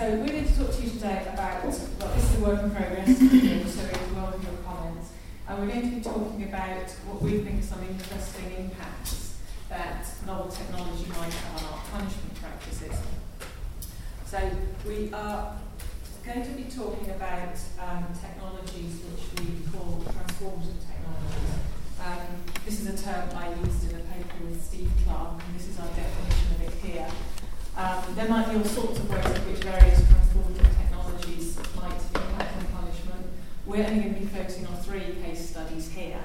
so we're going to talk to you today about, well, this is a work in progress, so we welcome your comments. And we're going to be talking about what we think are some interesting impacts that novel technology might have on our punishment practices. So we are going to be talking about um, technologies which we call transformative technologies. Um, this is a term I used in a paper with Steve Clarke, and this is our definition of it here. Um, there might be all sorts of ways in which various transformative technologies might impact on punishment. We're only going to be focusing on three case studies here,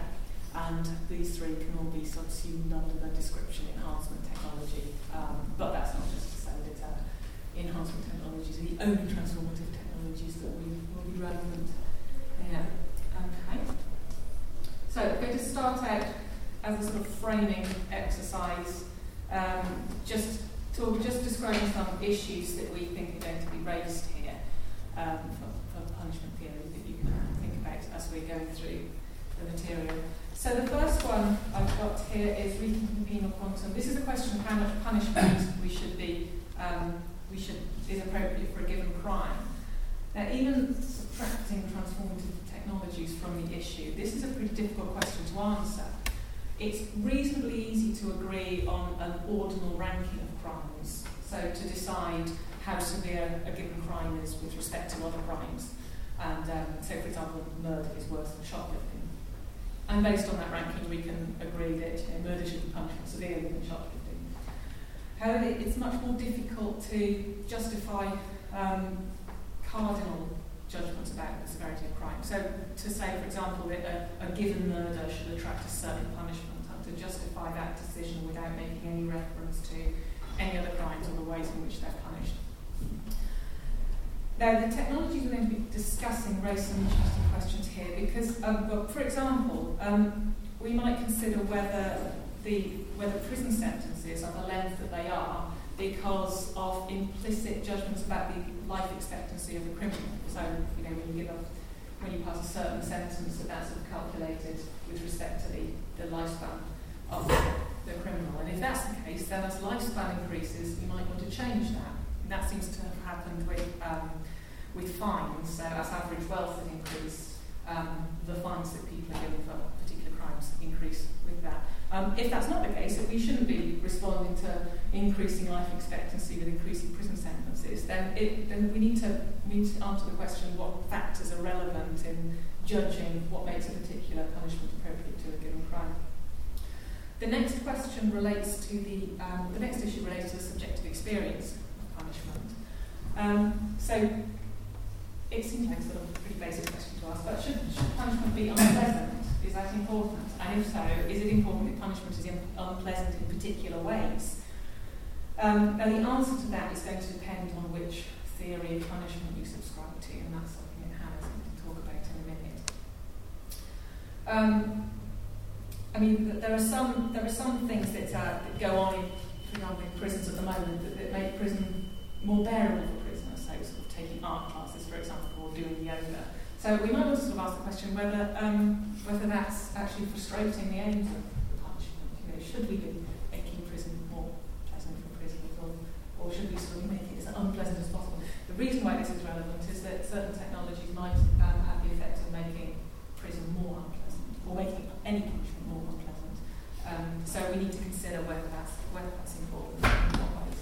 and these three can all be subsumed under the description enhancement technology. Um, but that's not just to say that uh, enhancement technologies are the only transformative technologies that we, will be relevant. Yeah. Okay. So we're going to start out as a sort of framing exercise, um, just so we're just describing some issues that we think are going to be raised here um, for, for, punishment theory that you can think about as we're going through the material. So the first one I've got here is rethinking penal quantum. This is a question of how much punishment we should be um, we should is appropriate for a given crime. Now, even subtracting transformative technologies from the issue, this is a pretty difficult question to answer. It's reasonably easy to agree on an ordinal ranking of crimes. So to decide how severe a given crime is with respect to other crimes. And um, so, for example, murder is worse than shoplifting. And based on that ranking, we can agree that you know, murder should be punished more severely than shoplifting. However, it's much more difficult to justify um, cardinal judgments about the severity of crime. So, to say, for example, that a, a given murder should attract a certain punishment, and to justify that decision without making any reference to any other crimes or the ways in which they're punished. Now, the technologies we're going to be discussing raise some interesting questions here because, um, well, for example, um, we might consider whether the whether prison sentences are the length that they are because of implicit judgments about the life expectancy of a criminal. So, you know, when you give a when you pass a certain sentence, that that's calculated with respect to the, the lifespan of the criminal. And if that's the case, then as lifespan increases, you might want to change that. And that seems to have happened with, um, with fines. So as average wealth has increased, um, the fines that people are given for particular crimes increase with that. Um, if that's not the case, if we shouldn't be responding to increasing life expectancy with increasing prison sentences, then, it, then we, need to, we need to answer the question what factors are relevant in judging what makes a particular punishment appropriate to a given crime. The next question relates to the, um, the next issue relates to the subjective experience of punishment. Um, so it seems like sort of a pretty basic question to ask, but should, should punishment be unpleasant? Is that important? And if so, is it important that punishment is unpleasant in particular ways? Um, now, the answer to that is going to depend on which theory of punishment you subscribe to, and that's something that Hannah's going to talk about in a minute. Um, I mean, there are some there are some things that, uh, that go on in, in prisons at the moment that, that make prison more bearable for prisoners. So, sort of taking art classes, for example, or doing yoga. So we might also sort of ask the question whether um, whether that's actually frustrating the aims of the punishment. You know, should we be making prison more pleasant for prisoners, or, or should we sort of make it as unpleasant as possible? The reason why this is relevant is that certain technologies might um, have the effect of making prison more unpleasant, or making any punishment more unpleasant. Um, so we need to consider whether that's, whether that's important in what ways.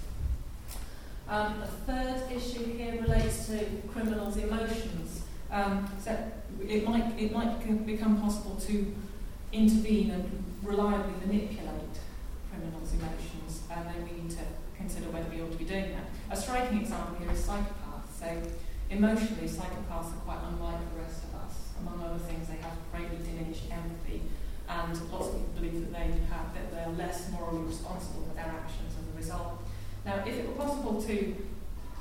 Um, the third issue here relates to criminals' emotions. Um, so it might, become possible to intervene and reliably manipulate criminals' emotions, and then we need to consider whether we ought to be doing that. A striking example here is psychopaths. So emotionally, psychopaths are quite unlike the rest of us. Among other things, they have greatly diminished empathy and lots of people believe that they have that they are less morally responsible for their actions as a result. Now, if it were possible to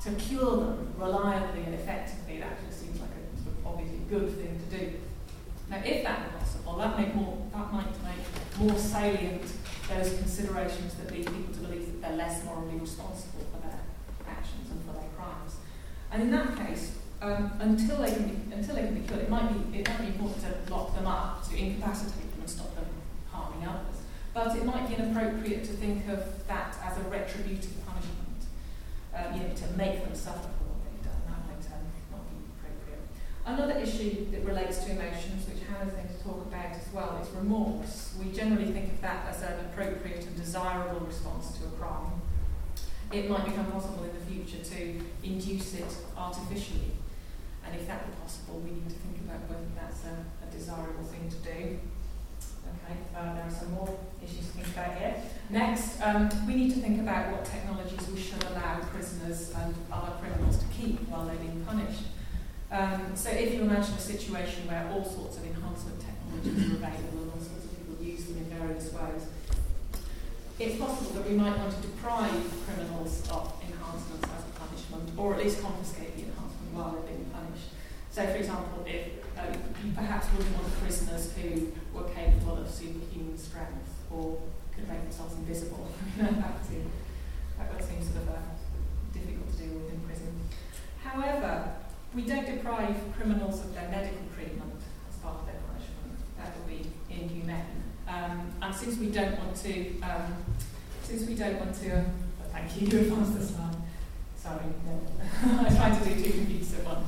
to cure them reliably and effectively, that just seems like a sort of obviously good thing to do. Now, if that were possible, that make more that might make more salient those considerations that lead people to believe that they're less morally responsible for their actions and for their crimes. And in that case, um, until they can be, until they can be cured, it might be it might be important to lock them up to incapacitate them and stop them harming others. But it might be inappropriate to think of that as a retributive punishment, um, you know, to make them suffer for what they've done. That might um, not be appropriate. Another issue that relates to emotions, which Hannah's going to talk about as well, is remorse. We generally think of that as an appropriate and desirable response to a crime. It might become possible in the future to induce it artificially. And if that were possible, we need to think about whether that's a, a desirable thing to do. Okay, uh, there are some more issues to think about here. Next, um, we need to think about what technologies we should allow prisoners and other criminals to keep while they're being punished. Um, so if you imagine a situation where all sorts of enhancement technologies are available and all sorts of people use them in various ways, it's possible that we might want to deprive criminals of enhancements as a punishment, or at least confiscate the enhancement while they're being punished. So, for example, if uh, you perhaps wouldn't want prisoners who were capable of superhuman strength or could make themselves invisible. that, would that would seem sort of uh, difficult to deal with in prison. However, we don't deprive criminals of their medical treatment as part of their punishment. That would be inhumane. Um, and since we don't want to, um, since we don't want to, uh, thank you, you advanced the slide. Sorry. I tried to do two computers at once.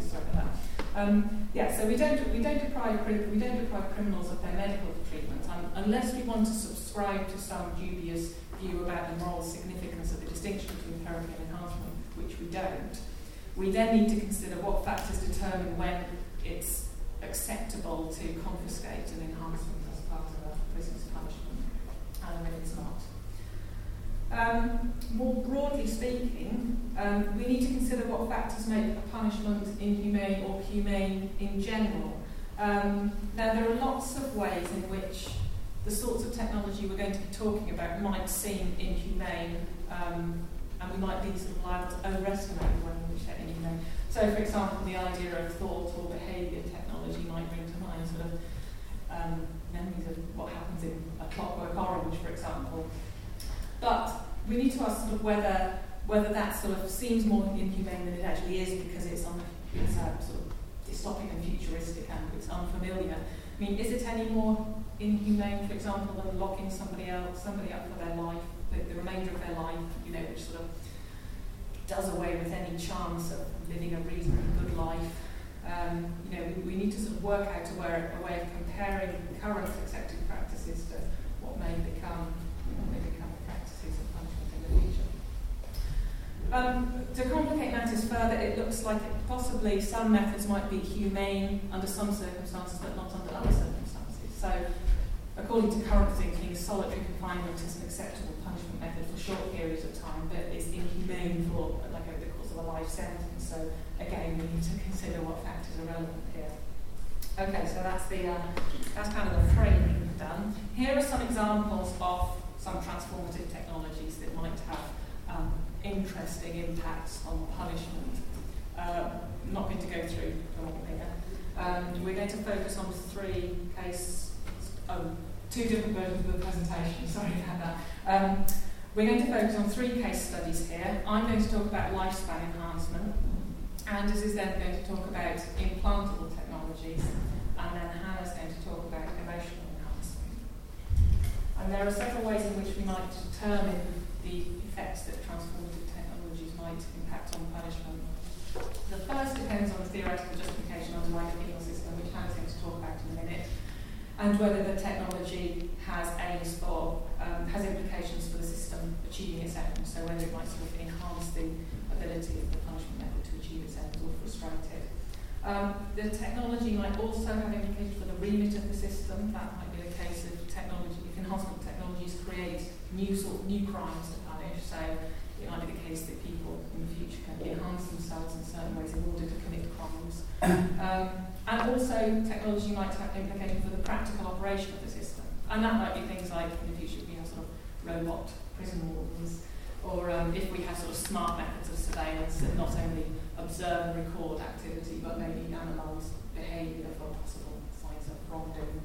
Sorry that. Um, yeah, so we don't we don't deprive we don't deprive criminals of their medical treatment unless we want to subscribe to some dubious view about the moral significance of the distinction between therapy and enhancement, which we don't. We then need to consider what factors determine when it's acceptable to confiscate an enhancement punishment and when it's not. Um, more broadly speaking, um, we need to consider what factors make a punishment inhumane or humane in general. Um, now, there are lots of ways in which the sorts of technology we're going to be talking about might seem inhumane um, and we might be sort of liable to overestimate the way in which they're inhumane. So, for example, the idea of thought or behaviour technology might bring to mind sort of um, memories of what happens in a clockwork orange, for example. But we need to ask sort of whether whether that sort of seems more inhumane than it actually is because it's on it's a sort of dystopic and futuristic and it's unfamiliar. I mean, is it any more inhumane, for example, than locking somebody else, somebody up for their life the, the remainder of their life, you know, which sort of does away with any chance of living a reasonably good life. Um, you know, we, we, need to sort of work out a way, a way of comparing current accepted practices to what may become, what may become practices of punishment in the future. Um, to complicate matters further, it looks like it possibly some methods might be humane under some circumstances, but not under other circumstances. So, according to current thinking, solitary confinement is an acceptable punishment method for short periods of time, but it's inhumane for like over the course a life sentence. So again, we need to consider what factors are relevant here. Okay, so that's the uh, that's kind of the framing we've done. Here are some examples of some transformative technologies that might have um, interesting impacts on punishment. Uh, not going to go through them all here. Um, we're going to focus on three case, oh, two different versions of the presentation. Sorry about that. Um, we're going to focus on three case studies here. I'm going to talk about lifespan enhancement. Anders is then going to talk about implantable technologies. And then Hannah's going to talk about emotional enhancement. And there are several ways in which we might determine the effects that transformative technologies might impact on punishment. The first depends on the theoretical justification underlying the penal system, which Hannah's going to talk about in a minute and whether the technology has aims for, um, has implications for the system achieving its aims, so whether it might sort of enhance the ability of the punishment method to achieve its aims or frustrate it. Um, the technology might also have implications for the remit of the system. That might be the case if technology, if enhancement technologies create new sort, new crimes to punish. So it might be the case that people in the future can enhance themselves in certain ways in order to commit crimes. Um, and also, technology might have implications for the practical operation of the system. And that might be things like in the future we have sort of robot prison wardens, or um, if we have sort of smart methods of surveillance that not only observe and record activity, but maybe analyse behaviour for possible signs of wrongdoing.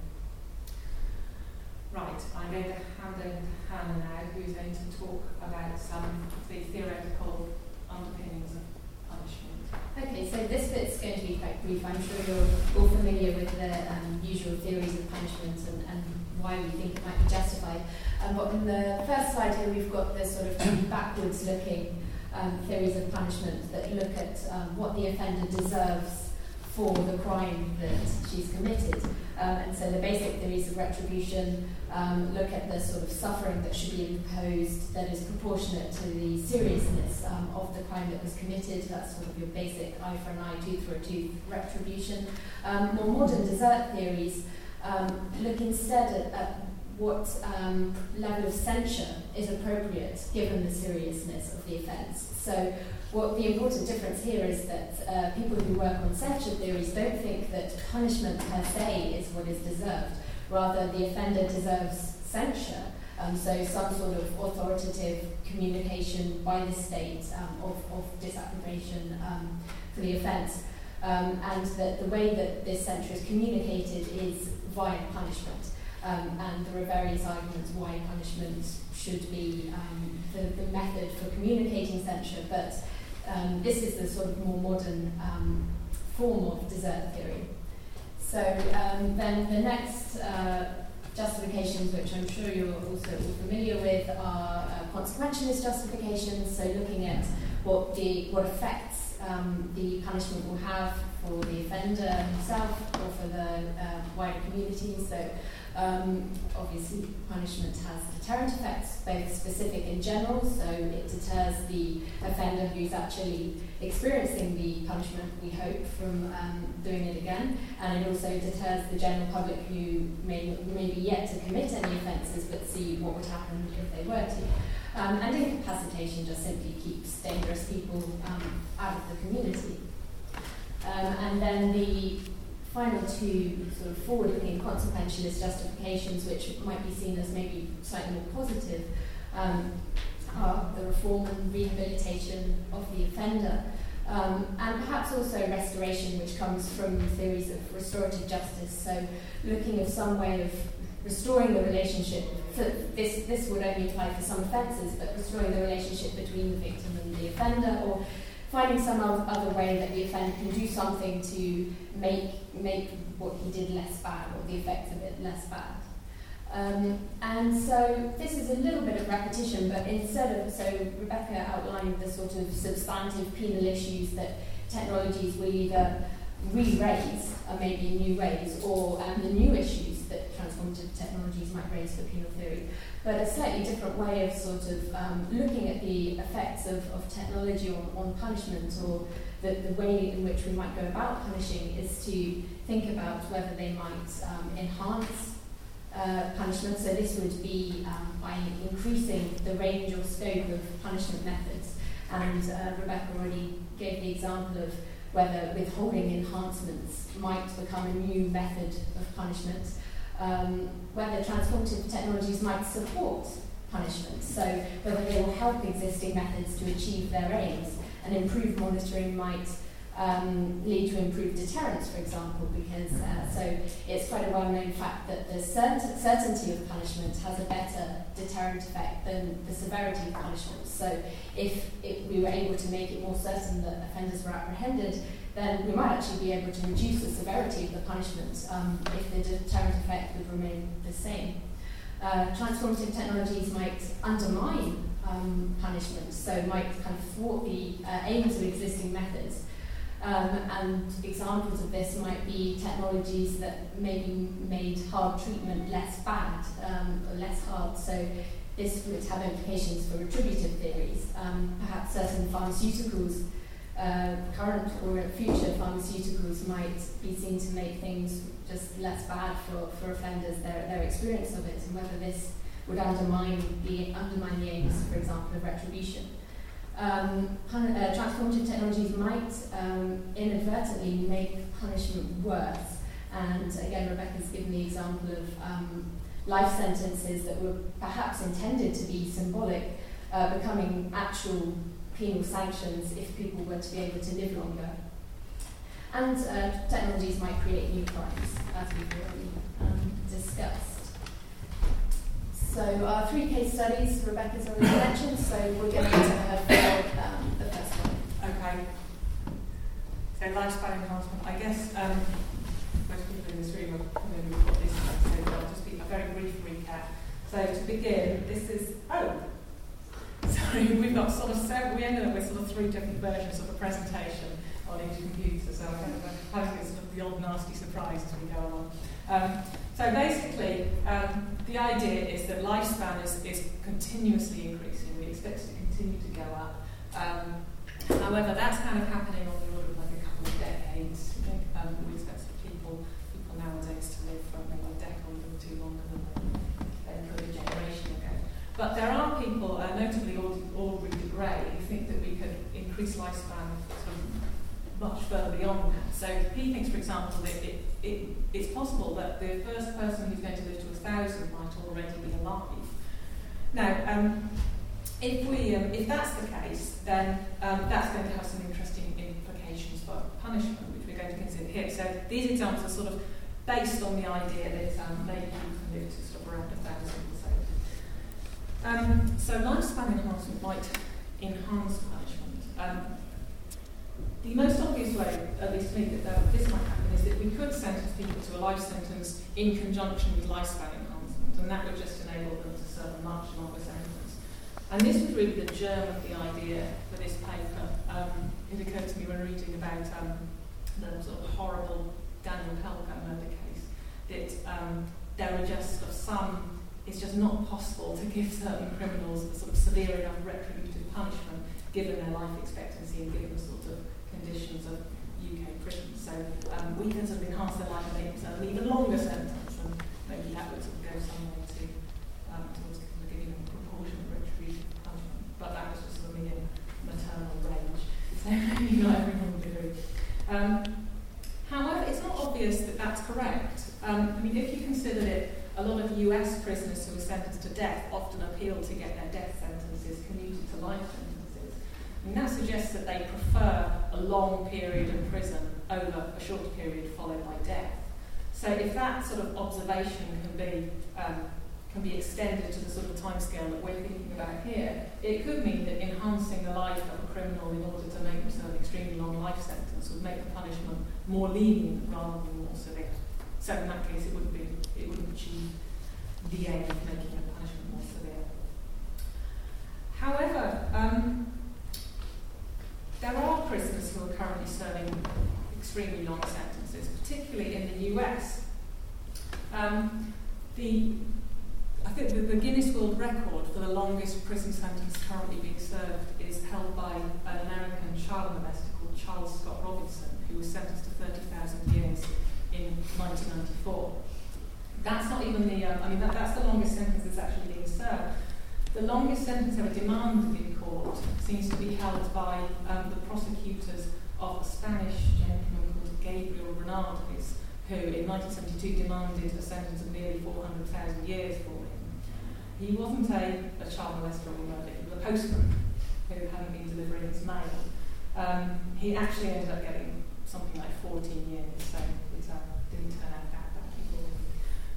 Right, I'm going to hand over to Hannah now, who's going to talk about some of the theoretical underpinnings of punishment. Okay, so this bit's going to be quite brief. I'm sure you're all familiar with the um, usual theories of punishment and, and why we think it might be justified. Um, but on the first slide here, we've got this sort of backwards looking um, theories of punishment that look at um, what the offender deserves for the crime that she's committed. Um, and so the basic theories of retribution um, look at the sort of suffering that should be imposed that is proportionate to the seriousness um, of the crime that was committed. That's sort of your basic eye for an eye, tooth for a tooth retribution. Um, more modern desert theories um, look instead at, at what um, level of censure is appropriate given the seriousness of the offence. So what the important difference here is that uh, people who work on censure theories don't think that punishment per se is what is deserved. Rather, the offender deserves censure, um, so some sort of authoritative communication by the state um, of, of disapprobation um, for the offence. Um, and that the way that this censure is communicated is via punishment. Um, and there are various arguments why punishment should be um, the, the method for communicating censure, but um, this is the sort of more modern um, form of desert theory. So um, then the next uh, justifications, which I'm sure you're also all familiar with, are uh, consequentialist justifications. So looking at what the what effects um, the punishment will have for the offender himself or for the uh, wider community. So um, obviously, punishment has deterrent effects, both specific and general, so it deters the offender who's actually experiencing the punishment, we hope, from um, doing it again, and it also deters the general public who may, may be yet to commit any offences but see what would happen if they were to. Um, and incapacitation just simply keeps dangerous people um, out of the community. Um, and then the final two sort of forward-looking consequentialist justifications, which might be seen as maybe slightly more positive, um, are the reform and rehabilitation of the offender, um, and perhaps also restoration, which comes from the theories of restorative justice. So, looking at some way of restoring the relationship. This this would only apply for some offences, but restoring the relationship between the victim and the offender, or finding some other way that the offender can do something to make make what he did less bad or the effects of it less bad. Um, and so this is a little bit of repetition, but instead of, so Rebecca outlined the sort of substantive penal issues that technologies will either re-raise, uh, maybe in new ways, or um, the new issues that transformative technologies might raise for penal theory but a slightly different way of sort of um, looking at the effects of, of technology on, on punishment or the, the way in which we might go about punishing is to think about whether they might um, enhance uh, punishment. So this would be um, by increasing the range or scope of punishment methods. And uh, Rebecca already gave the example of whether withholding enhancements might become a new method of punishment um, whether transformative technologies might support punishment, so whether they will help existing methods to achieve their aims, and improved monitoring might um, lead to improved deterrence, for example, because uh, so it's quite a well-known fact that the cert- certainty of punishment has a better deterrent effect than the severity of punishment. So if, if we were able to make it more certain that offenders were apprehended, then we might actually be able to reduce the severity of the punishment um, if the deterrent effect would remain the same. Uh, transformative technologies might undermine um, punishment, so might kind of thwart the uh, aims of existing methods. Um, and examples of this might be technologies that maybe made hard treatment less bad um, or less hard. So this would have implications for retributive theories. Um, perhaps certain pharmaceuticals uh, current or future pharmaceuticals might be seen to make things just less bad for, for offenders, their, their experience of it, and whether this would undermine the, undermine the aims, for example, of retribution. Um, pun- uh, transformative technologies might um, inadvertently make punishment worse. And again, Rebecca's given the example of um, life sentences that were perhaps intended to be symbolic, uh, becoming actual penal sanctions if people were to be able to live longer. And uh, technologies might create new crimes, as we've already um, discussed. So our three case studies Rebecca's already mentioned, so we're going to her for um, the first one. Okay. So lifespan enhancement. I guess um, most people in this room are familiar with what this is, so I'll just be a very brief recap. So to begin, this is oh, so we've got sort of we ended up with sort of three different versions of the presentation on each computer, so I hope it's sort of the old nasty surprise as we go along. Um, so basically, um, the idea is that lifespan is, is continuously increasing. We expect it to continue to go up. Um, however, that's kind of happening on the order of like a couple of decades. Um, we expect people people nowadays to live for maybe a decade or two longer than they could a generation ago. But there are people, uh, notably Aubrey de Grey, who think that we could increase lifespan sort of much further beyond that. So he thinks, for example, that it, it, it's possible that the first person who's going to live to a thousand might already be alive. Now, um, if, we, um, if that's the case, then um, that's going to have some interesting implications for punishment, which we're going to consider here. So these examples are sort of based on the idea that um, maybe you can live to sort of around a thousand. Um, so lifespan enhancement might enhance punishment. Um, the most obvious way, at least to me, that this might happen is that we could sentence people to a life sentence in conjunction with lifespan enhancement, and that would just enable them to serve a much longer sentence. And this was really the germ of the idea for this paper. Um, it occurred to me when reading about um, the sort of horrible Daniel Pelka murder case that um, there are just some, it's just not possible to give certain criminals a sort of severe enough retributive punishment given their life expectancy and given the sort of conditions of UK prisons. So um, we can sort of enhance their life and make them even longer sentence and maybe that would sort of go some way to um, towards kind of giving them proportionate retributive punishment. But that was just sort of me in maternal range. So maybe not everyone would agree. Um, prisoners who are sentenced to death often appeal to get their death sentences commuted to life sentences. And that suggests that they prefer a long period in prison over a short period followed by death. So if that sort of observation can be um, can be extended to the sort of timescale that we're thinking about here, it could mean that enhancing the life of a criminal in order to make them serve an extremely long life sentence would make the punishment more lenient rather than more severe. So in that case, it wouldn't be it wouldn't achieve the aim of making the punishment more severe. However, um, there are prisoners who are currently serving extremely long sentences, particularly in the US. Um, the, I think the, the, Guinness World Record for the longest prison sentence currently being served is held by an American child molester called Charles Scott Robinson, who was sentenced to 30,000 years in 1994. That's not even the, um, I mean, that, that's the longest sentence that's actually being served. The longest sentence ever demanded in court seems to be held by um, the prosecutors of a Spanish gentleman called Gabriel Renardes, who in 1972 demanded a sentence of nearly 400,000 years for him. He wasn't a, a child molester or murder, he was a postman who hadn't been delivering his mail. Um, he actually ended up getting something like 14 years, so it uh, didn't turn out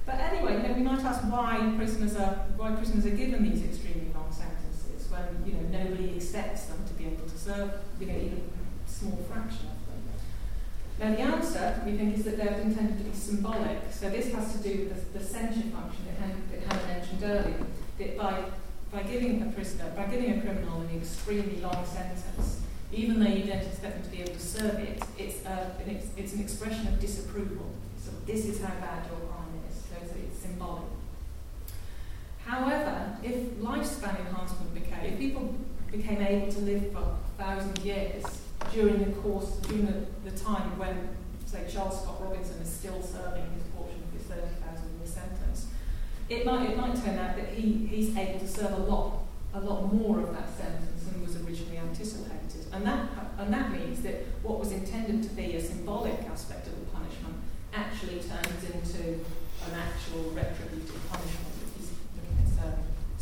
but anyway, you know, we might ask why prisoners are why prisoners are given these extremely long sentences when you know nobody expects them to be able to serve you know even a small fraction of them. Now the answer we think is that they're intended to be symbolic. So this has to do with the, the censure function that Hannah mentioned earlier. That by by giving a prisoner, by giving a criminal an extremely long sentence, even though you don't expect them to be able to serve it, it's, uh, it's, it's an expression of disapproval. So this is how bad your crime symbolic. However, if lifespan enhancement became, if people became able to live for a thousand years during the course, during the, the time when, say, Charles Scott Robinson is still serving his portion of his 30,000 year sentence, it might, it might turn out that he, he's able to serve a lot, a lot more of that sentence than was originally anticipated. And that, and that means that what was intended to be a symbolic aspect of the punishment actually turns into an actual retributive punishment.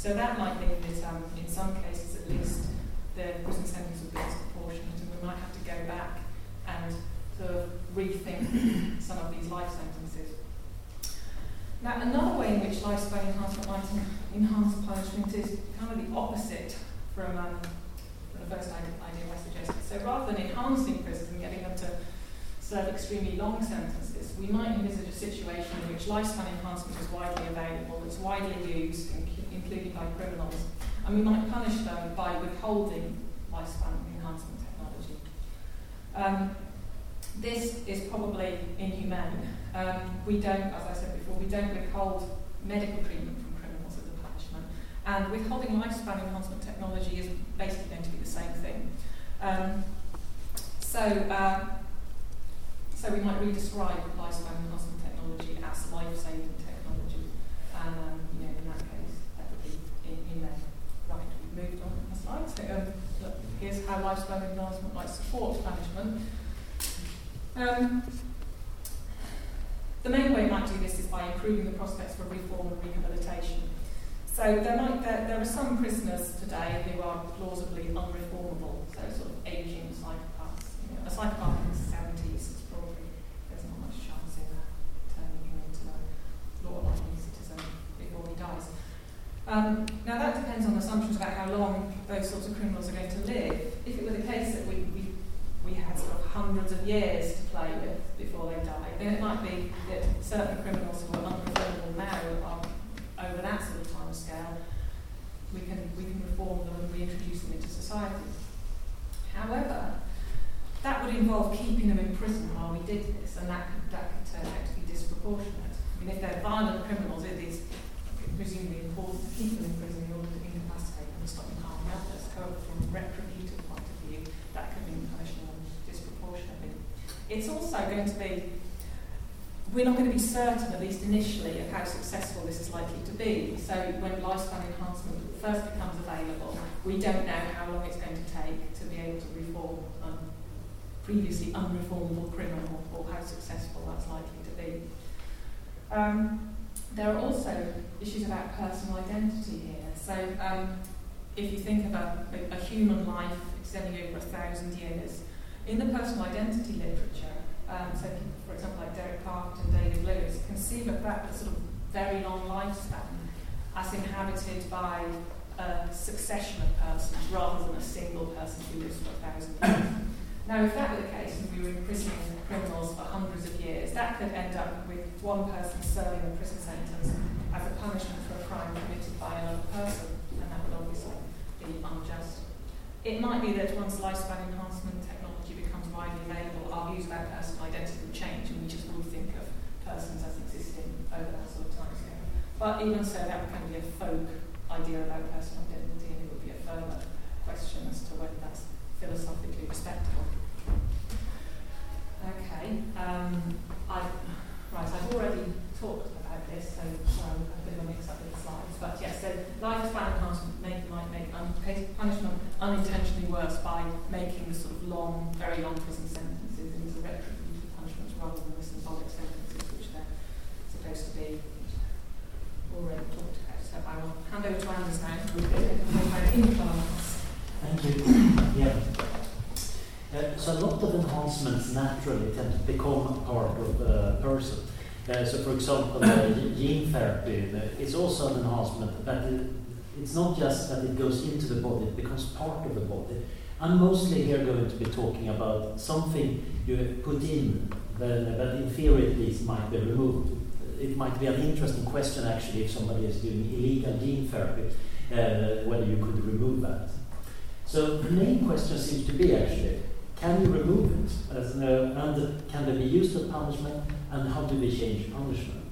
So that might mean that um, in some cases at least the prison sentence would be disproportionate and we might have to go back and sort of rethink some of these life sentences. Now another way in which lifespan enhancement might enhance punishment is kind of the opposite from, um, from the first idea I suggested. So rather than enhancing prisons and getting them to serve extremely long sentences, we might envisage a situation in which lifespan enhancement is widely available, it's widely used, including by criminals, and we might punish them by withholding lifespan enhancement technology. Um, this is probably inhumane. Um, we don't, as I said before, we don't withhold medical treatment from criminals as a punishment, and withholding lifespan enhancement technology is basically going to be the same thing. Um, so, uh, so we might re-describe lifespan enhancement technology as life-saving technology, and um, you know, in that case, that would be in, in there. Right, we've moved on a slide. So um, look, here's how lifespan enhancement might support management. Um, the main way it might do this is by improving the prospects for reform and rehabilitation. So there, might, there, there are some prisoners today who are plausibly unreformable, so sort of aging psychopaths. You know, a psychopath in his 70s is probably, there's not much chance in that turning him into a law-abiding citizen before he dies. Um, now that depends on assumptions about how long those sorts of criminals are going to live. If it were the case that we, we, we had sort of hundreds of years to play with before they die, then it might be that certain criminals who are unreformable now are over that sort of time scale, we can, we can reform them and reintroduce them into society. However, that would involve keeping them in prison while we did this, and that could, that could turn out to be disproportionate. I mean, if they're violent criminals, it is presumably keep them in prison in order to incapacitate them and stop them harming others. However, from a retributive point of view, that could mean punishing them disproportionately. It's also going to be we're not going to be certain, at least initially, of how successful this is likely to be. So when lifespan enhancement first becomes available, we don't know how long it's going to take to be able to reform a previously unreformable criminal or how successful that's likely to be. Um, there are also issues about personal identity here. So um, if you think of a, a human life extending over a thousand years, in the personal identity literature, um, so for example, like Derek Parfit and David Lewis, conceive of that sort of very long lifespan as inhabited by a succession of persons rather than a single person who lives for a thousand years. Now, if that were the case and we were imprisoning criminals for hundreds of years, that could end up with one person serving a prison sentence as a punishment for a crime committed by another person, and that would obviously be unjust. It might be that once lifespan enhancement technology becomes widely available, our views about personal identity would change and we just would think of persons as existing over that sort of time scale. But even so, that would kind of be a folk idea about personal identity and it would be a further question as to whether that's philosophically respectable. Okay, um, I, right, I've already talked about this, so sorry, a bit of a mix up with the slides. But yes, so lifespan enhancement make, might make un- punishment unintentionally worse by making the sort of long, very long prison sentences into retributive punishments rather than the symbolic sentences which they're supposed to be already talked about. So I will hand over to Anders now who talk about implants. Thank you. yeah. Uh, so a lot of enhancements naturally tend to become part of a person. Uh, so, for example, uh, gene therapy uh, is also an enhancement, but it, it's not just that it goes into the body, it becomes part of the body. I'm mostly here going to be talking about something you put in, then, but in theory at least might be removed. It might be an interesting question actually if somebody is doing illegal gene therapy, uh, whether you could remove that. So the main question seems to be actually, can you remove it? As, uh, and can they be used as punishment? And how do we change punishment?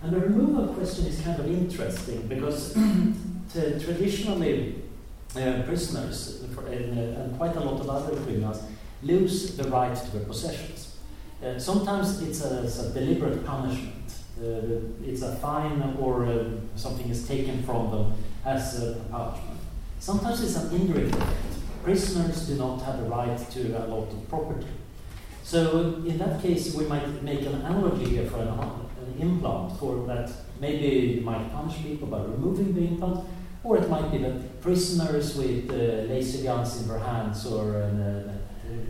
And the removal question is kind of interesting because traditionally uh, prisoners uh, and quite a lot of other criminals lose the right to their possessions. Uh, sometimes it's a, it's a, deliberate punishment. Uh, it's a fine or uh, something is taken from them as a punishment. Sometimes it's an indirect effect prisoners do not have the right to a lot of property. So in that case, we might make an analogy here for an, an implant for that maybe you might punish people by removing the implant, or it might be that prisoners with uh, laser guns in their hands or uh,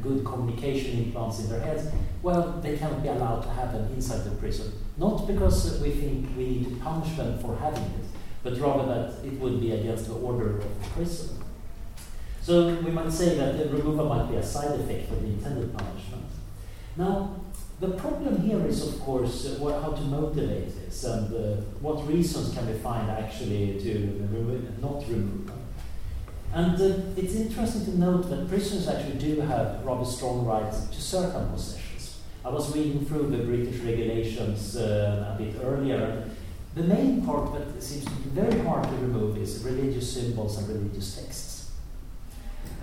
good communication implants in their heads, well, they cannot be allowed to have them inside the prison. Not because we think we need to punish them for having it, but rather that it would be against the order of the prison. So we might say that the removal might be a side effect of the intended punishment. Now, the problem here is, of course, uh, what, how to motivate this and uh, what reasons can we find actually to remo- not remove them. And uh, it's interesting to note that prisoners actually do have rather strong rights to certain possessions. I was reading through the British regulations uh, a bit earlier. The main part that seems to be very hard to remove is religious symbols and religious texts.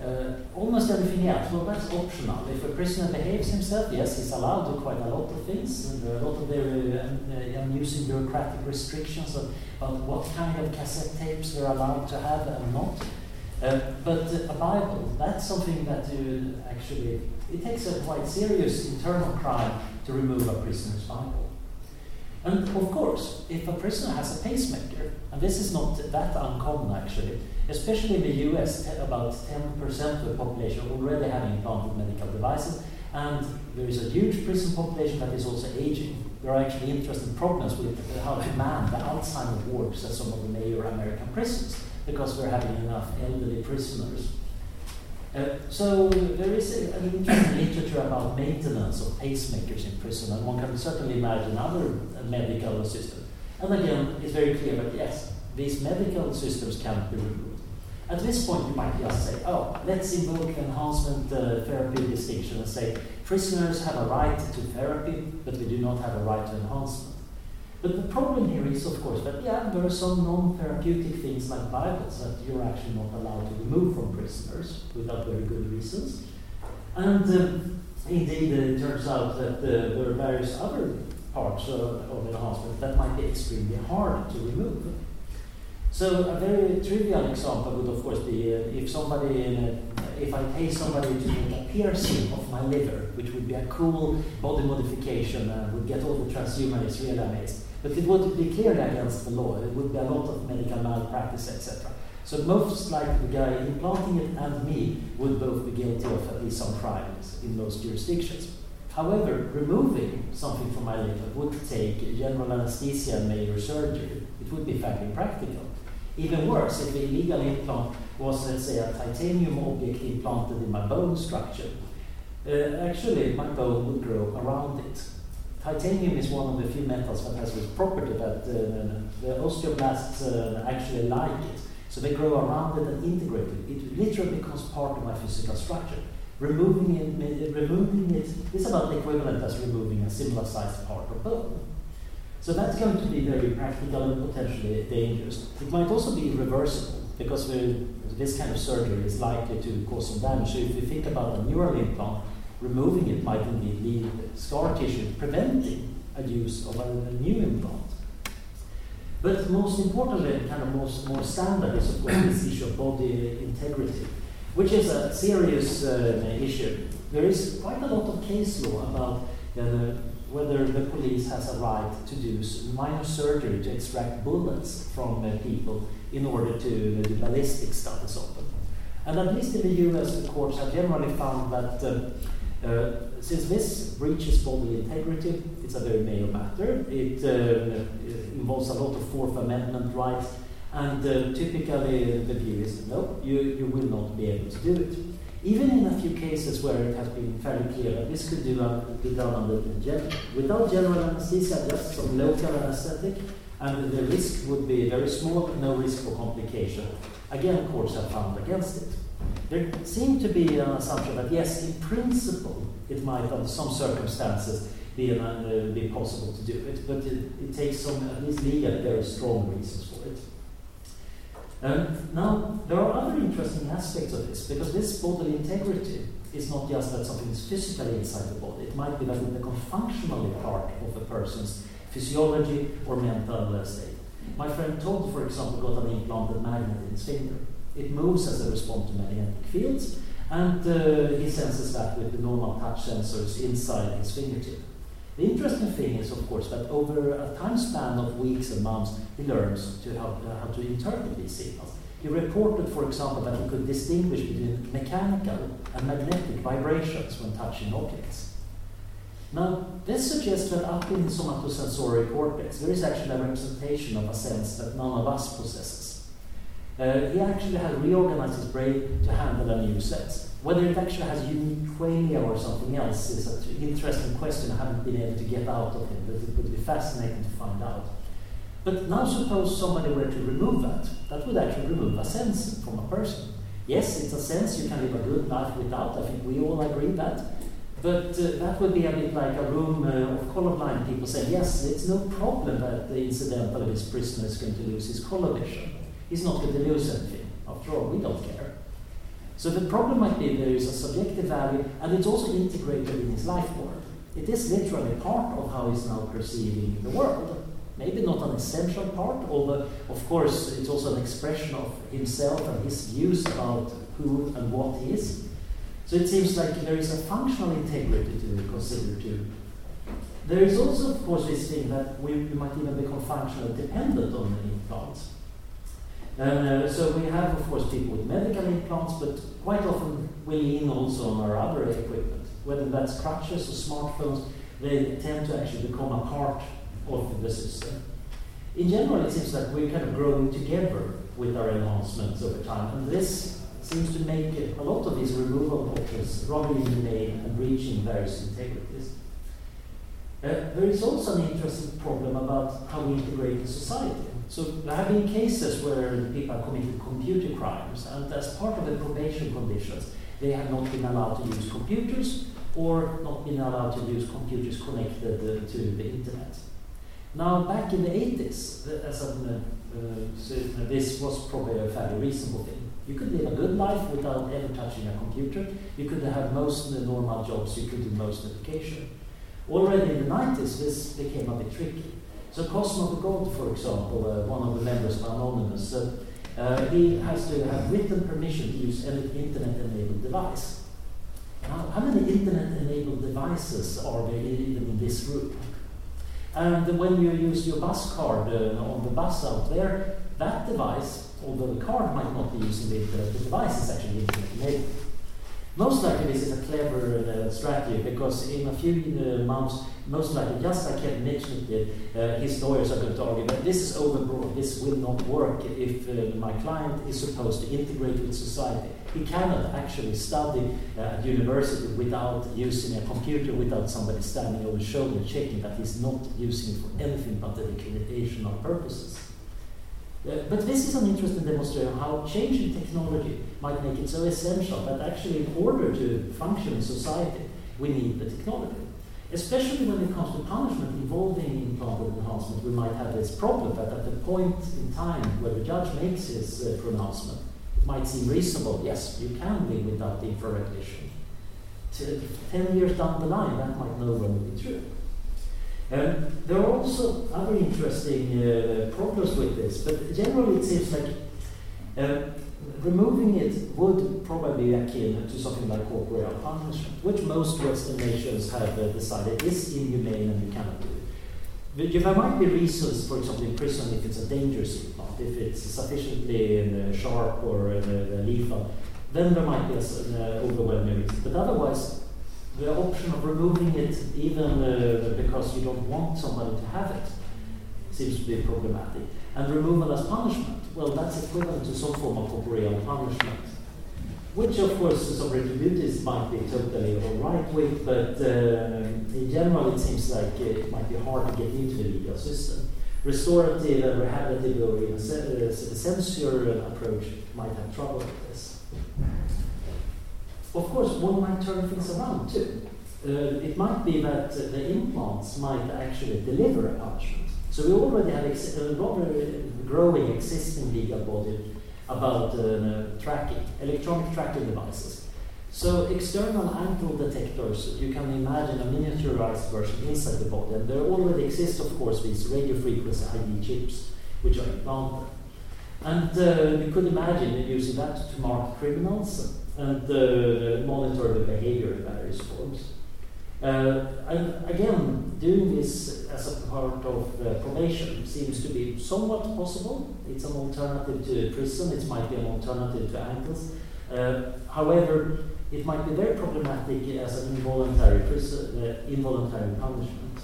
Uh, almost everything else, well, that's optional. If a prisoner behaves himself, yes, he's allowed to do quite a lot of things. And there are a lot of very uh, unusing bureaucratic restrictions about what kind of cassette tapes they're allowed to have and not. Uh, but a Bible, that's something that you actually, it takes a quite serious internal crime to remove a prisoner's Bible. And of course, if a prisoner has a pacemaker, and this is not that uncommon actually, especially in the US, about 10% of the population already have implanted medical devices, and there is a huge prison population that is also aging. There are actually interesting problems with how to man the Alzheimer wards at some of the major American prisons because we're having enough elderly prisoners. Uh, so there is a, an interesting literature about maintenance of pacemakers in prison, and one can certainly imagine other medical systems. And again, it's very clear that yes, these medical systems can be removed. At this point, you might just say, oh, let's invoke enhancement uh, therapy distinction and say prisoners have a right to therapy, but we do not have a right to enhancement. But the problem here is, of course, that yeah, there are some non-therapeutic things like Bibles that you're actually not allowed to remove from prisoners without very good reasons. And um, indeed, it turns out that uh, there are various other parts of, of enhancement that might be extremely hard to remove. So a very trivial example would, of course, be uh, if somebody, a, if I pay somebody to make a piercing of my liver, which would be a cool body modification and would get all the transhumanists really amazed. But it would be clearly against the law. It would be a lot of medical malpractice, etc. So most likely the guy implanting it and me would both be guilty of at least some crimes in most jurisdictions. However, removing something from my liver would take general anesthesia and major surgery. It would be fairly impractical. Even worse, if the illegal implant was, let's say, a titanium object implanted in my bone structure, uh, actually my bone would grow around it. Titanium is one of the few metals that has this property that uh, the osteoblasts uh, actually like it. So they grow around it and integrate it. It literally becomes part of my physical structure. Removing it, removing it is about the equivalent as removing a similar sized part of bone. So that's going to be very practical and potentially dangerous. It might also be reversible because this kind of surgery is likely to cause some damage. So if you think about a neural implant, removing it might indeed leave scar tissue, preventing a use of a, new implant. But most importantly, kind of most more standard is of course this issue of body integrity, which is a serious uh, issue. There is quite a lot of case law about uh, whether the police has a right to do minor surgery to extract bullets from uh, people in order to do ballistic studies of them. And at least in the US, the courts have generally found that uh, since this breaches bodily integrity, it's a very major matter. It, uh, involves a lot of Fourth Amendment rights, and uh, typically the view is no, you, you will not be able to do it. Even in a few cases where it has been fairly clear that this could do, be done under gen- without general anesthesia, just some local anesthetic, and the risk would be very small, no risk for complication. Again, courts have found against it. There seemed to be an assumption that yes, in principle, it might, under some circumstances, be, an, uh, be possible to do it, but it, it takes some, at least legally, very strong reasons for it. Um, now, there are other interesting aspects of this, because this bodily integrity is not just that something is physically inside the body, it might be that it becomes functionally part of a person's physiology or mental state. My friend Todd, for example, got an implanted magnet in his finger. It moves as a response to magnetic fields, and uh, he senses that with the normal touch sensors inside his fingertip. The interesting thing is, of course, that over a time span of weeks and months, he learns to how, uh, how to interpret these signals. He reported, for example, that he could distinguish between mechanical and magnetic vibrations when touching objects. Now, this suggests that up in the somatosensory cortex, there is actually a representation of a sense that none of us possesses. Uh, he actually has reorganized his brain to handle a new set. Whether it actually has unique qualia or something else is an interesting question I haven't been able to get out of him, but it would be fascinating to find out. But now suppose somebody were to remove that. That would actually remove a sense from a person. Yes, it's a sense you can live a good life without. I think we all agree that. But uh, that would be a bit like a room uh, of colorblind people saying, yes, it's no problem that the incidentally this prisoner is going to lose his color vision. He's not going to lose anything. After all, we don't care. So the problem might be there is a subjective value, and it's also integrated in his life world. It is literally part of how he's now perceiving the world. Maybe not an essential part, although, of course, it's also an expression of himself and his views about who and what he is. So it seems like there is a functional integrity to consider too. There is also, of course, this thing that we, we might even become functionally dependent on the implants. Uh, so we have, of course, people with medical implants, but quite often we lean also on our other equipment, whether that's crutches or smartphones. They tend to actually become a part of the system. In general, it seems that we're kind of growing together with our enhancements over time, and this seems to make a lot of these removal options rather inhumane and breaching various integrities. Uh, there is also an interesting problem about how we integrate in society. So there have been cases where people have committed computer crimes, and as part of the probation conditions, they have not been allowed to use computers or not been allowed to use computers connected uh, to the internet. Now, back in the 80s, as uh, so this was probably a fairly reasonable thing. You could live a good life without ever touching a computer. You could have most of the normal jobs. You could do most education. Already in the 90s, this became a bit tricky. So Cosmo the God, for example, uh, one of the members of Anonymous, uh, uh, he has to have written permission to use any internet-enabled device. Now, how many internet-enabled devices are there even in this room? And when you use your bus card uh, on the bus out there, that device, although the card might not be using the internet, the device is actually internet-enabled. Most likely this is a clever uh, strategy because in a few uh, months, most likely, just like Kevin Mitnick did, uh, his lawyers are going to argue that this is overbroad, this will not work if uh, my client is supposed to integrate with society. He cannot actually study uh, at university without using a computer, without somebody standing over his shoulder checking that he's not using it for anything but educational purposes. Uh, but this is an interesting demonstration of how changing technology might make it so essential that actually, in order to function in society, we need the technology. Especially when it comes to punishment involving implanted enhancement, we might have this problem that at the point in time where the judge makes his uh, pronouncement, it might seem reasonable, yes, you can live without the infrared. To, ten years down the line, that might no longer be true. Um, there are also other interesting uh, problems with this, but generally it seems like uh, removing it would probably akin to something like corporal punishment, which most Western nations have uh, decided is inhumane and you cannot do it. There might be reasons, for example, in prison, if it's a dangerous implant, if it's sufficiently uh, sharp or uh, lethal, then there might be an overwhelming reason. But otherwise, the option of removing it, even uh, because you don't want somebody to have it, seems to be problematic. And removal as punishment, well, that's equivalent to some form of corporeal punishment, which, of course, some retributives might be totally all right with, but uh, in general, it seems like it might be hard to get into the legal system. Restorative and rehabilitative or even uh, censure approach might have trouble with this. Of course, one might turn things around too. Uh, it might be that uh, the implants might actually deliver a punishment. So we already have ex- a rather growing existing legal body about uh, tracking, electronic tracking devices. So external ankle detectors, you can imagine a miniaturized version inside the body, and there already exist, of course, these radio frequency ID chips, which are implanted. And uh, you could imagine using that to mark criminals and uh, monitor the behavior in various forms. Uh, and again, doing this as a part of uh, probation seems to be somewhat possible. It's an alternative to prison, it might be an alternative to ankles. Uh, however, it might be very problematic as an involuntary, prison, uh, involuntary punishment.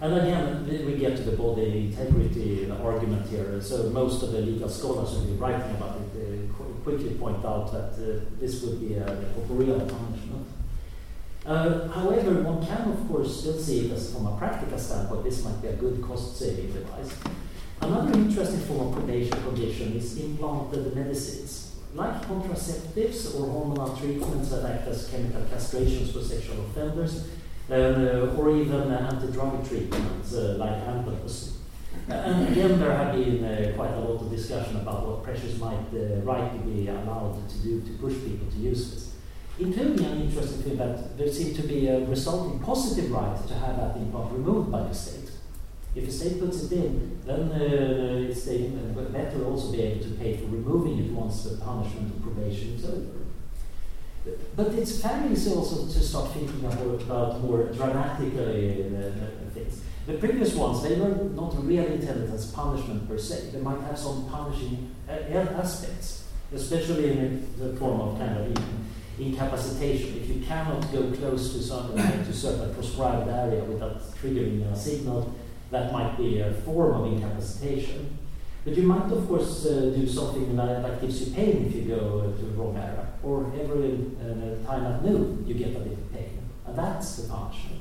And again, we get to the body integrity argument here. So most of the legal scholars who are writing about it uh, quickly point out that uh, this would be a, a real punishment. Uh, however, one can of course still see it as from a practical standpoint, this might be a good cost-saving device. Another interesting form of probation condition is implanted medicines. Like contraceptives or hormonal treatments that act as chemical castrations for sexual offenders, uh, or even uh, anti-drug treatments uh, like Amplos. And again, there have been uh, quite a lot of discussion about what pressures might uh, rightly be allowed to do to push people to use this. Including an interesting thing that there seems to be a resulting positive right to have that implant removed by the state. If the state puts it in, then uh, it's they better also be able to pay for removing it once the punishment of probation is over. But it's fairly easy also to start thinking about, about more dramatically uh, uh, things. The previous ones, they were not really intended as punishment per se. They might have some punishing uh, aspects, especially in the form of kind of incapacitation. If you cannot go close to something to certain prescribed area without triggering a signal, that might be a form of incapacitation. But you might, of course, uh, do something that, that, gives you pain if you go uh, to the wrong area. Or every uh, time at noon, you get a bit of pain. And that's the punishment.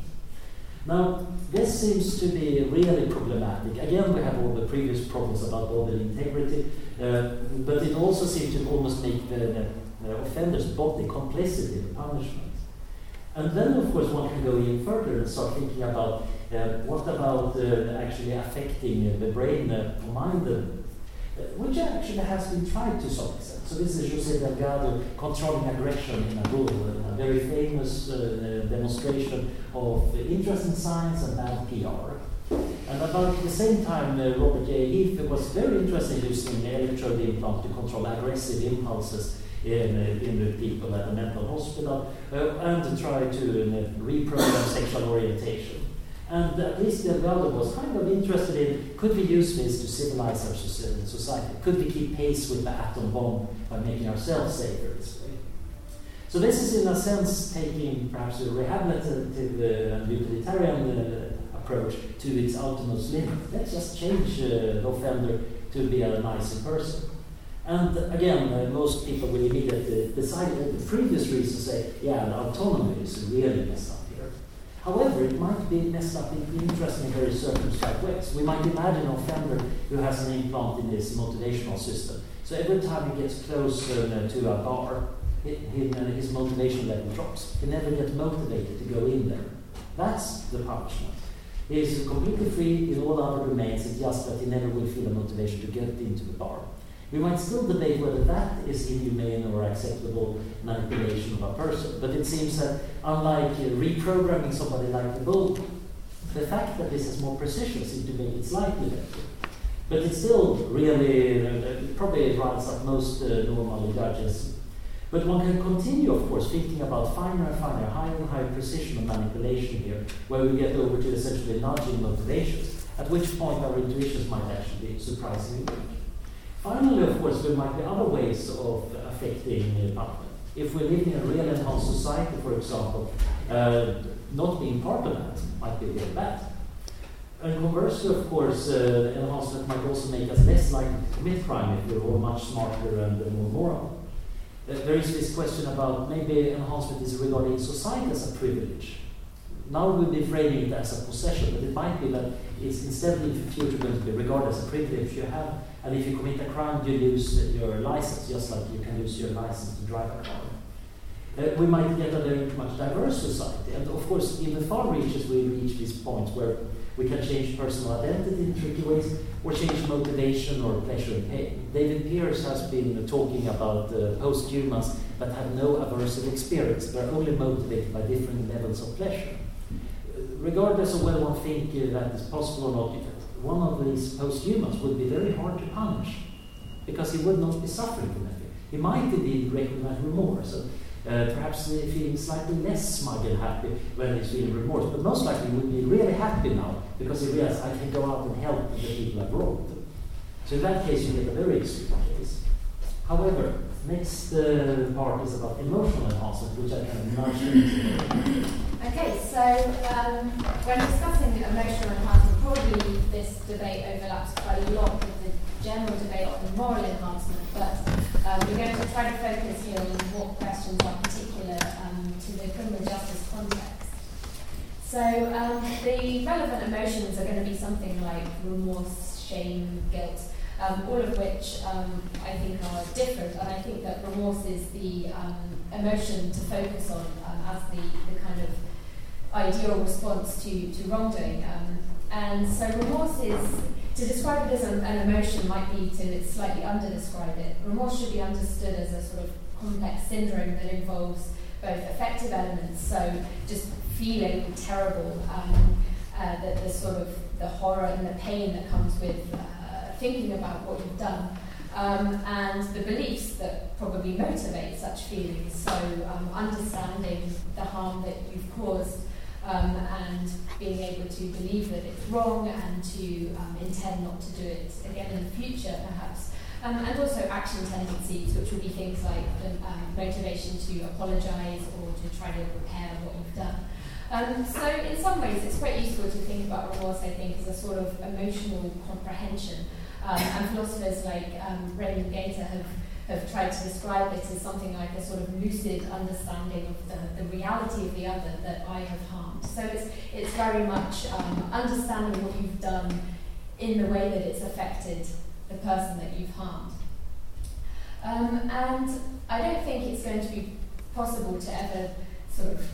Now, this seems to be really problematic. Again, we have all the previous problems about bodily integrity, uh, but it also seems to almost make the, the offender's body complicit in the punishment. And then, of course, one can go even further and start thinking about uh, what about uh, actually affecting the brain or mind, uh, which actually has been tried to some extent. So this is Jose Delgado controlling aggression in a bull, a very famous uh, demonstration of interest in science and bad PR. And about the same time, uh, Robert J. Heath was very interested in using electrode implant to control aggressive impulses in, uh, in the people at a mental hospital uh, and to try to uh, reprogram sexual orientation. And at least Delgado was kind of interested in could we use this to civilize our society? Could we keep pace with the atom bomb by making ourselves safer this way? So this is in a sense taking perhaps a rehabilitative uh, and utilitarian uh, approach to its utmost limit. Let's just change uh, the offender to be a nicer person. And again, uh, most people will immediately decide that the previous reasons say, yeah, the autonomy is really messed up. Here. However, it might be messed up in interesting, very circumscribed ways. We might imagine an offender who has an implant in this motivational system. So every time he gets close uh, to a bar, he, he, uh, his motivation level drops. He never gets motivated to go in there. That's the punishment. He is completely free in all other domains, it's just that he never will feel a motivation to get into the bar. We might still debate whether that is inhumane or acceptable manipulation of a person, but it seems that unlike uh, reprogramming somebody like the bull, the fact that this is more precision seems to make it slightly better. But it still really, uh, probably runs up most uh, normal judges. But one can continue, of course, thinking about finer and finer, higher and higher precision of manipulation here, where we get over to essentially nudging motivations, at which point our intuitions might actually be surprisingly. Finally, of course, there might be other ways of affecting punishment. If we live in a real enhanced society, for example, uh, not being part of that might be really bad. And conversely, of course, uh, enhancement might also make us less likely to commit crime if we're all much smarter and more moral. Uh, there is this question about maybe enhancement is regarding society as a privilege. Now we'll be framing it as a possession, but it might be that it's instead in the future going to be regarded as a privilege you have and if you commit a crime, you lose your license, just like you can lose your license to drive a car. Uh, we might get a very much diverse society. And of course, in the far reaches, we reach this point where we can change personal identity in tricky ways, or change motivation or pleasure and pain. David Pearce has been talking about uh, post-humans that have no aversive experience. They're only motivated by different levels of pleasure. Regardless of whether one thinks uh, that is possible or not, one of these posthumans would be very hard to punish because he would not be suffering from anything. He might indeed recognize remorse, and uh, perhaps feeling slightly less smug and happy when he's feeling remorse, but most likely he would be really happy now because he realizes I can go out and help the people I've wronged. So in that case, you get a very extreme case. However, next uh, part is about emotional enhancement, which I can nudge into. Okay, so um, when discussing emotional enhancement, probably this debate overlaps quite a lot with the general debate on moral enhancement, but um, we're going to try to focus here on what questions are particular um, to the criminal justice context. So, um, the relevant emotions are going to be something like remorse, shame, guilt, um, all of which um, I think are different, and I think that remorse is the um, emotion to focus on um, as the, the kind of ideal response to, to wrongdoing. Um, and so remorse is, to describe it as an, an emotion might be to slightly under-describe it. Remorse should be understood as a sort of complex syndrome that involves both affective elements, so just feeling terrible, um, uh, the, the sort of the horror and the pain that comes with uh, thinking about what you've done, um, and the beliefs that probably motivate such feelings. So um, understanding the harm that you've caused um, and being able to believe that it's wrong and to um, intend not to do it again in the future, perhaps. Um, and also action tendencies, which would be things like the um, motivation to apologise or to try to repair what you've done. Um, so in some ways, it's quite useful to think about remorse, I think, as a sort of emotional comprehension. Um, and philosophers like um, Raymond Gaita have have tried to describe it as something like a sort of lucid understanding of the, the reality of the other that I have harmed. So it's, it's very much um, understanding what you've done in the way that it's affected the person that you've harmed. Um, and I don't think it's going to be possible to ever sort of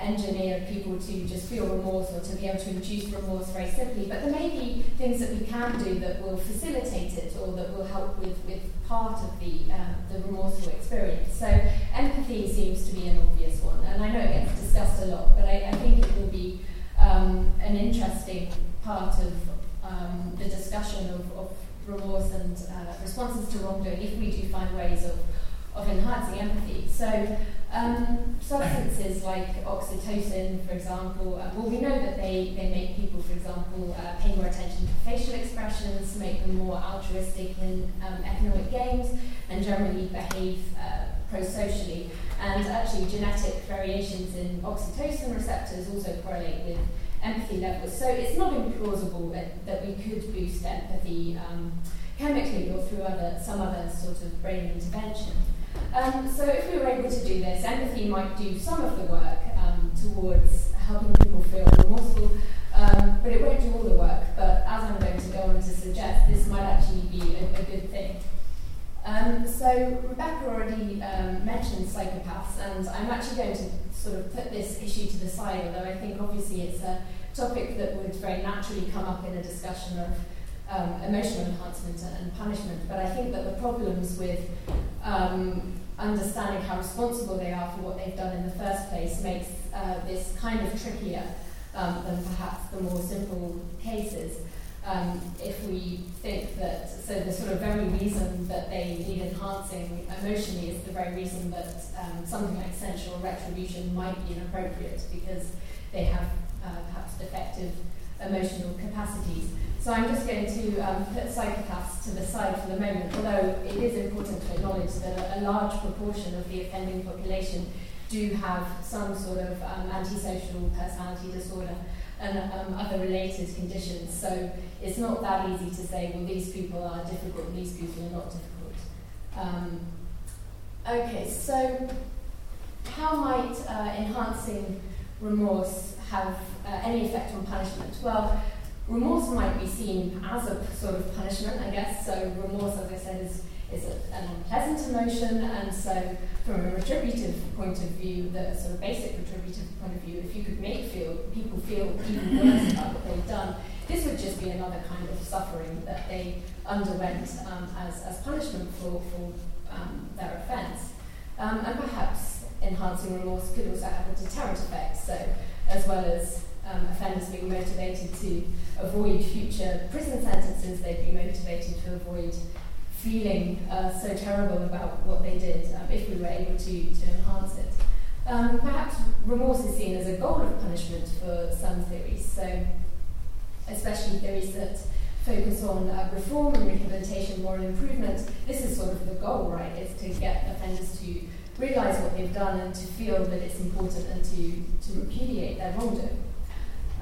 engineer people to just feel remorse or to be able to induce remorse very simply, but there may be things that we can do that will facilitate it or that will help with, with part of the, uh, the remorseful experience. So empathy seems to be an obvious one, and I know it gets discussed a lot, but I, I think it will be um, an interesting part of um, the discussion of, of remorse and uh, responses to wrongdoing if we do find ways of, of enhancing empathy. So um, substances like oxytocin, for example, uh, well, we know that they, they make people, for example, uh, pay more attention to facial expressions, make them more altruistic in um, economic games, and generally behave uh, pro-socially. And actually, genetic variations in oxytocin receptors also correlate with empathy levels. So it's not implausible that, that we could boost empathy um, chemically or through other, some other sort of brain intervention. Um, so if we were able to do this, empathy might do some of the work um, towards helping people feel remorseful, um, but it won't do all the work. But as I'm going to go on to suggest, this might actually be a, a good thing. Um, so Rebecca already um, mentioned psychopaths, and I'm actually going to sort of put this issue to the side, although I think obviously it's a topic that would very naturally come up in a discussion of um, emotional enhancement and punishment. But I think that the problems with um, understanding how responsible they are for what they've done in the first place makes uh, this kind of trickier um, than perhaps the more simple cases. Um, if we think that, so the sort of very reason that they need enhancing emotionally is the very reason that um, something like or retribution might be inappropriate because they have uh, perhaps defective emotional capacities. So I'm just going to um, put psychopaths to the side for the moment, although it is important to acknowledge that a, large proportion of the offending population do have some sort of um, antisocial personality disorder and um, other related conditions. So it's not that easy to say, well, these people are difficult, these people are not difficult. Um, okay, so how might uh, enhancing remorse have uh, any effect on punishment? Well, remorse might be seen as a sort of punishment, I guess. So remorse, as I said, is, is a, an unpleasant emotion, and so from a retributive point of view, the sort of basic retributive point of view, if you could make feel people feel even worse about what they've done, this would just be another kind of suffering that they underwent um, as, as punishment for, for um, their offence. Um, and perhaps enhancing remorse could also have a deterrent effect, so as well as um, offenders being motivated to avoid future prison sentences, they'd be motivated to avoid feeling uh, so terrible about what they did um, if we were able to, to enhance it. Um, perhaps remorse is seen as a goal of punishment for some theories, so especially theories that focus on uh, reform and rehabilitation, moral improvement. This is sort of the goal, right? Is to get offenders to realise what they've done and to feel that it's important and to, to repudiate their wrongdoing.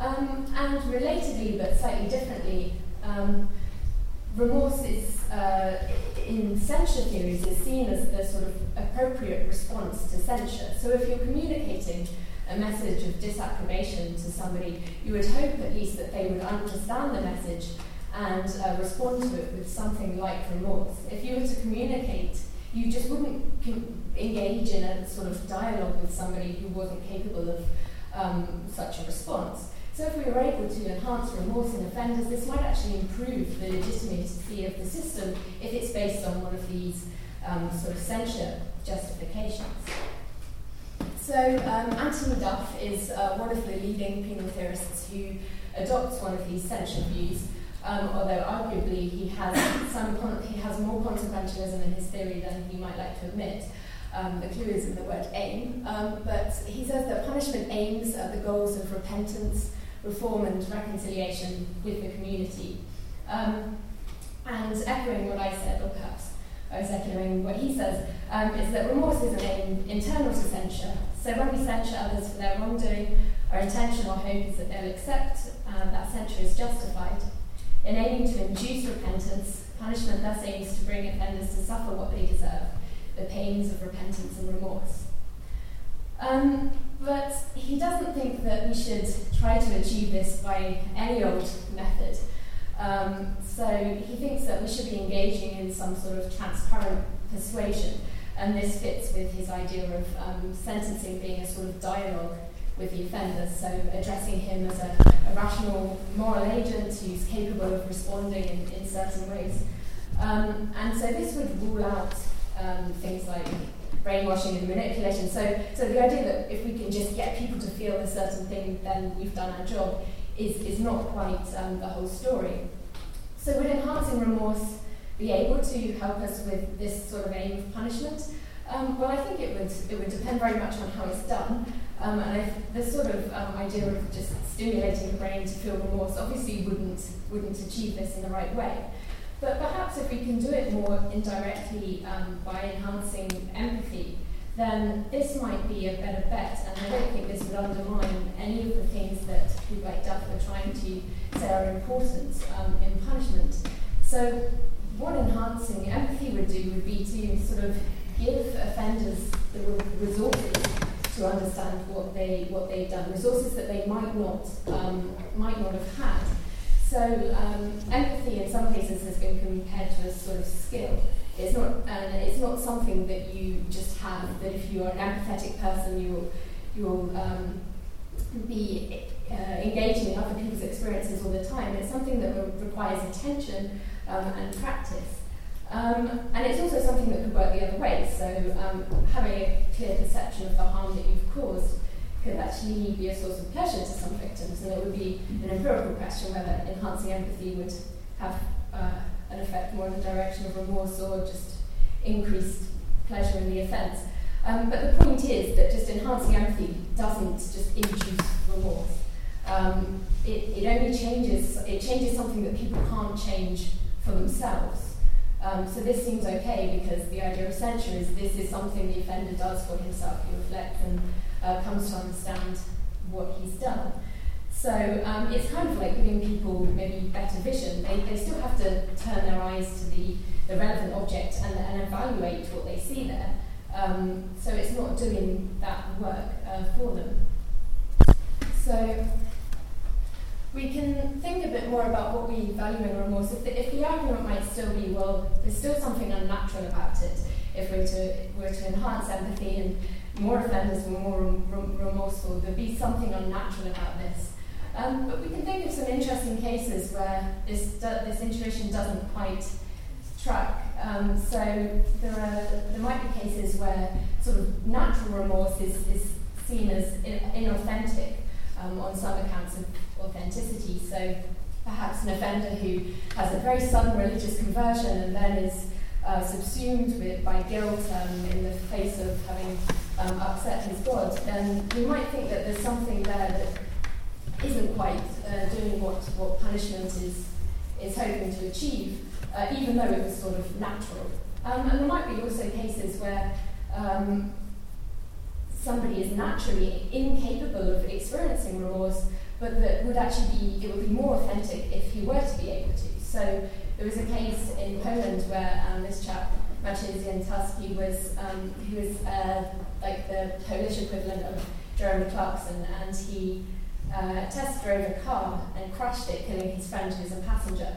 Um, and relatedly, but slightly differently, um, remorse is, uh, in censure theories, is seen as the sort of appropriate response to censure. So if you're communicating a message of disapprobation to somebody, you would hope at least that they would understand the message and uh, respond to it with something like remorse. If you were to communicate, you just wouldn't engage in a sort of dialogue with somebody who wasn't capable of um, such a response. So if we were able to enhance remorse in offenders, this might actually improve the legitimacy of the system if it's based on one of these um, sort of censure justifications. So um, Anthony Duff is uh, one of the leading penal theorists who adopts one of these censure views, um, although arguably he has some he has more consequentialism in his theory than he might like to admit. Um, the clue is in the word aim, um, but he says that punishment aims at the goals of repentance, reform, and reconciliation with the community. Um, and echoing what I said, or perhaps I was echoing what he says, um, is that remorse is an internal to censure, so when we censure others for their wrongdoing, our intention or hope is that they'll accept that censure is justified. In aiming to induce repentance, punishment thus aims to bring offenders to suffer what they deserve, the pains of repentance and remorse. Um, but he doesn't think that we should try to achieve this by any old method. Um, so he thinks that we should be engaging in some sort of transparent persuasion and this fits with his idea of um, sentencing being a sort of dialogue with the offender, so addressing him as a, a rational moral agent who's capable of responding in, in certain ways. Um, and so this would rule out um, things like brainwashing and manipulation. So, so the idea that if we can just get people to feel a certain thing, then we've done our job, is, is not quite um, the whole story. So would enhancing remorse be able to help us with this sort of aim of punishment? Um, well, I think it would it would depend very much on how it's done. Um, and I, this sort of um, idea of just stimulating the brain to feel remorse obviously wouldn't wouldn't achieve this in the right way. But perhaps if we can do it more indirectly um, by enhancing empathy, then this might be a better bet. And I don't think this would undermine any of the things that people like Duff are trying to say are important um, in punishment. So what enhancing empathy would do would be to sort of give offenders the resources to understand what they what they've done, resources that they might not um, might not have had. So um, empathy in some cases has been compared to a sort of skill. It's not and it's not something that you just have. That if you are an empathetic person, you'll you'll um, be uh, engaging in other people's experiences all the time. It's something that requires attention um, and practice. Um, and it's also something that could work the other way. So um, having a clear perception of the harm that you've caused could actually be a source of pleasure to some victims. And it would be an empirical question whether enhancing empathy would have uh, an effect more in the direction of remorse or just increased pleasure in the offence. Um, but the point is that just enhancing empathy doesn't just induce remorse. Um, it, it only changes, it changes something that people can't change for themselves. Um, so this seems okay because the idea of censure is this is something the offender does for himself. He reflects and uh, comes to understand what he's done. So um, it's kind of like giving people maybe better vision. They, they still have to turn their eyes to the, the relevant object and, and evaluate what they see there. Um, so it's not doing that work uh, for them. So we can think a bit more about what we value in remorse. If the, if the argument might still be, well, there's still something unnatural about it, if we're to, we're to enhance empathy and more offenders were more remorseful, there'd be something unnatural about this. Um, but we can think of some interesting cases where this, this intuition doesn't quite track. Um, so there, are, there might be cases where sort of natural remorse is, is seen as inauthentic um, on some accounts of authenticity. So perhaps an offender who has a very sudden religious conversion and then is uh, subsumed with, by guilt um, in the face of having um, upset his God, then you might think that there's something there that isn't quite uh, doing what, what punishment is, is hoping to achieve, uh, even though it was sort of natural. Um, and there might be also cases where um, somebody is naturally incapable of experiencing remorse, but that would actually be, it would be more authentic if he were to be able to. So there was a case in Poland where um, this chap, Maciej Zientarski, was, um, he was uh, like the Polish equivalent of Jeremy Clarkson, and he uh, test drove a car and crashed it, killing his friend who was a passenger.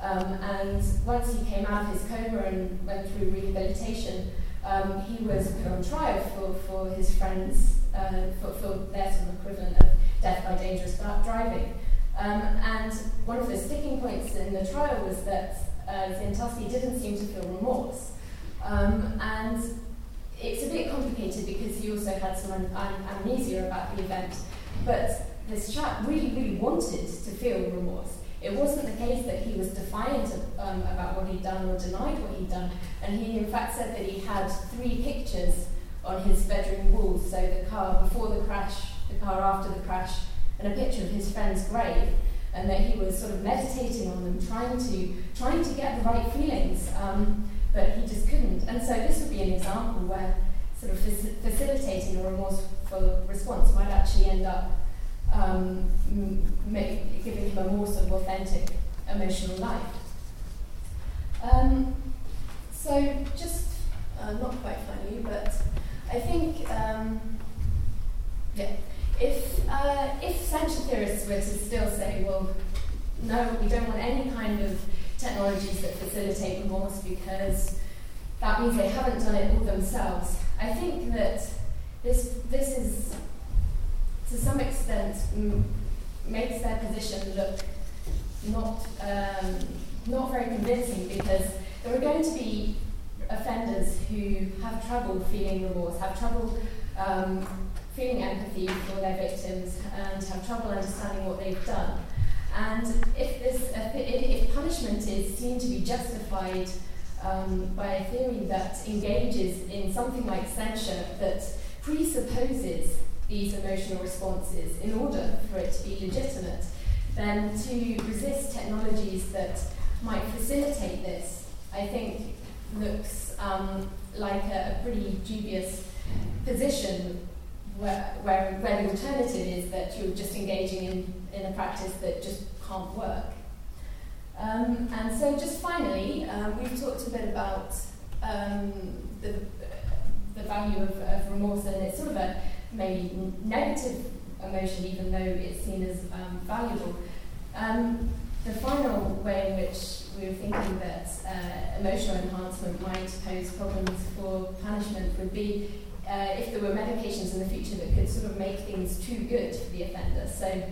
Um, and once he came out of his coma and went through rehabilitation, um, he was put on trial for, for his friends, uh, for, for their sort of equivalent of death by dangerous driving. Um, and one of the sticking points in the trial was that uh, didn't seem to feel remorse. Um, and it's a bit complicated because he also had some am- amnesia about the event. But this chap really, really wanted to feel remorse. It wasn't the case that he was defiant um, about what he'd done or denied what he'd done. And he, in fact, said that he had three pictures on his bedroom wall so the car before the crash, the car after the crash, and a picture of his friend's grave. And that he was sort of meditating on them, trying to, trying to get the right feelings, um, but he just couldn't. And so this would be an example where sort of facilitating a remorseful response might actually end up um, giving him a more sort of authentic emotional life. Um, so just uh, not quite funny, but I think um, yeah, if uh, if censure theorists were to still say, well, no, we don't want any kind of technologies that facilitate remorse because that means they haven't done it all themselves. I think that this this is to some extent m- makes their position look not um, not very convincing because there are going to be offenders who have trouble feeling remorse, have trouble um, feeling empathy for their victims, and have trouble understanding what they've done. And if this, if punishment is seen to be justified um, by a theory that engages in something like censure that presupposes these emotional responses in order for it to be legitimate, then to resist technologies that might facilitate this, I think looks um, like a, a, pretty dubious position where, where, where the alternative is that you're just engaging in, in a practice that just can't work. Um, and so just finally, um, we've talked a bit about um, the, the value of, of remorse and it's sort of a maybe negative emotion, even though it's seen as um, valuable. Um, the final way in which we were thinking that uh, emotional enhancement might pose problems for punishment would be uh, if there were medications in the future that could sort of make things too good for the offender. So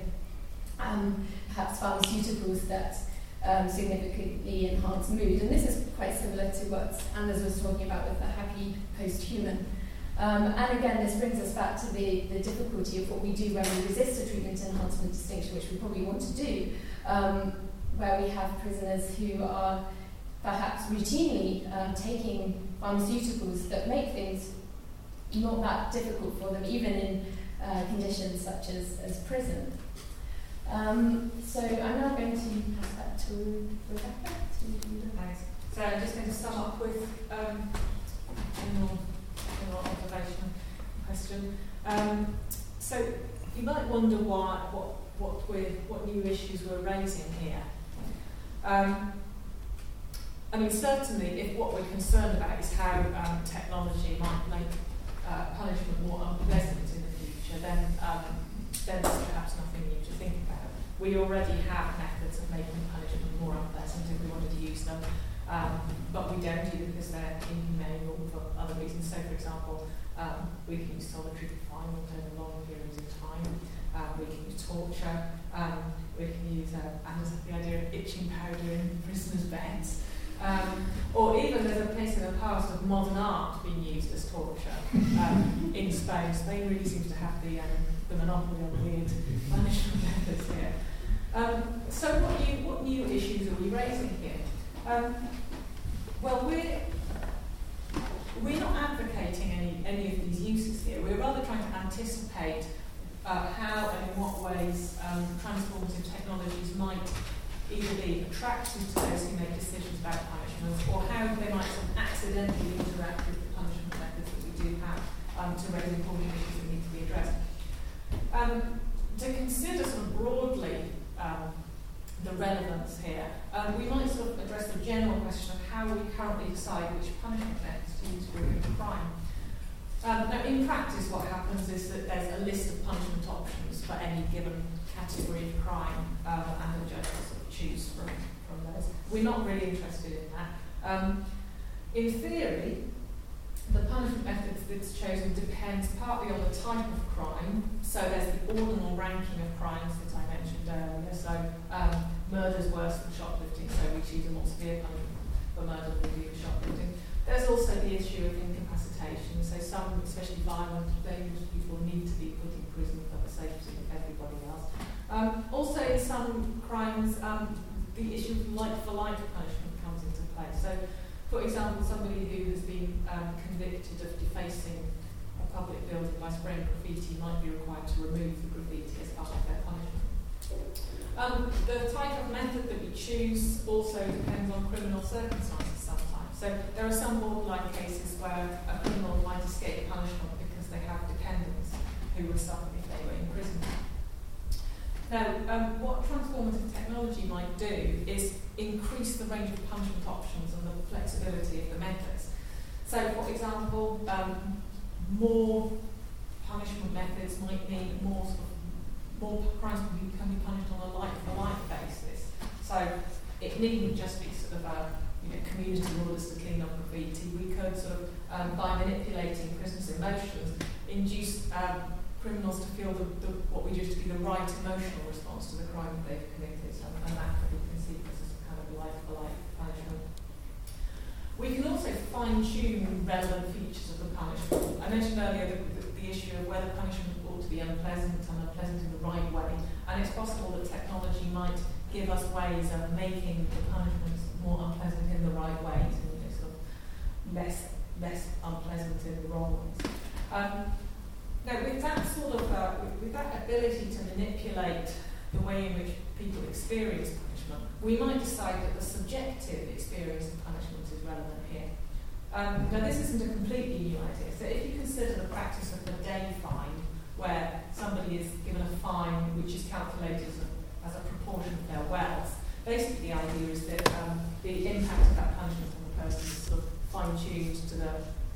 um, perhaps pharmaceuticals that um, significantly enhance mood. And this is quite similar to what Anders was talking about with the happy post-human. Um, and again, this brings us back to the, the difficulty of what we do when we resist a treatment enhancement distinction, which we probably want to do, um, where we have prisoners who are perhaps routinely um, taking pharmaceuticals that make things not that difficult for them, even in uh, conditions such as, as prison. Um, so I'm now going to pass that to Rebecca. Thanks. So I'm just going to sum up with um, general observation question. Um, so you might wonder why, what, what, we're, what new issues we're raising here. Um, I mean, certainly, if what we're concerned about is how um, technology might make uh, punishment more unpleasant in the future, then, um, then there's perhaps nothing new to think about. We already have methods of making punishment more unpleasant if we wanted to use them. Um, but we don't either because they're inhumane or for other reasons. So, for example, um, we can use solitary confinement over long periods of time. Um, we can use torture. Um, we can use, uh, and the idea of itching powder in prisoners' beds. Um, or even there's a case in the past of modern art being used as torture um, in Spain. Spain really seems to have the, um, the monopoly on weird punishment methods here. Um, so what new, what new issues are we raising here? Um, well, we're, we're not advocating any, any of these uses here. We're rather trying to anticipate uh, how and in what ways um, transformative technologies might either be attractive to those who make decisions about punishment or how they might sort of accidentally interact with the punishment methods that we do have um, to raise important issues that need to be addressed. Um, to consider sort of broadly um, the relevance here, um, we might sort of address the general question of how we currently decide which punishment methods to use for a crime. Um, now, in practice, what happens is that there's a list of punishment options for any given category of crime, um, and the judge choose from, from those. We're not really interested in that. Um, in theory, the punishment methods that's chosen depends partly on the type of crime. So there's the ordinal ranking of crimes that I mentioned earlier. So um, murder is worse than shoplifting, so we choose a more severe punishment for murder than we do for shoplifting. There's also the issue of incapacitation. So some, especially violent, dangerous people need to be put in prison for the safety of everybody else. Um, also, in some crimes, um, the issue of like-for-like punishment comes into play. So, for example, somebody who has been um, convicted of defacing a public building by spraying graffiti might be required to remove the graffiti as part of their punishment. Um, the type of method that we choose also depends on criminal circumstances sometimes. so there are some borderline cases where a criminal might escape punishment because they have dependents who would suffer if they were in prison. Now, um, what transformative technology might do is increase the range of punishment options and the flexibility of the methods. So, for example, um, more punishment methods might mean more sort of, more crimes can be, can be punished on a like-for-like basis. So it needn't just be sort of a you know, community orders to clean up graffiti. We could sort of, um, by manipulating prisoners' emotions, induce um, criminals to feel the, the, what we judge to be the right emotional response to the crime that they've committed, and, and that could be conceived as a kind of like-for-like punishment. We can also fine-tune relevant features of the punishment. I mentioned earlier the, the, the issue of whether punishment ought to be unpleasant and unpleasant in the right way, and it's possible that technology might give us ways of making the punishments more unpleasant in the right ways and you know, sort of less less unpleasant in the wrong ways. Um, with that sort of uh, with, that ability to manipulate the way in which people experience punishment, we might decide that the subjective experience of punishment is relevant here. Um, now, this isn't a completely new idea. So, if you consider the practice of the day fine, where somebody is given a fine which is calculated as a, as a proportion of their wealth, basically the idea is that um, the impact of that punishment on the person is sort of fine-tuned to, the,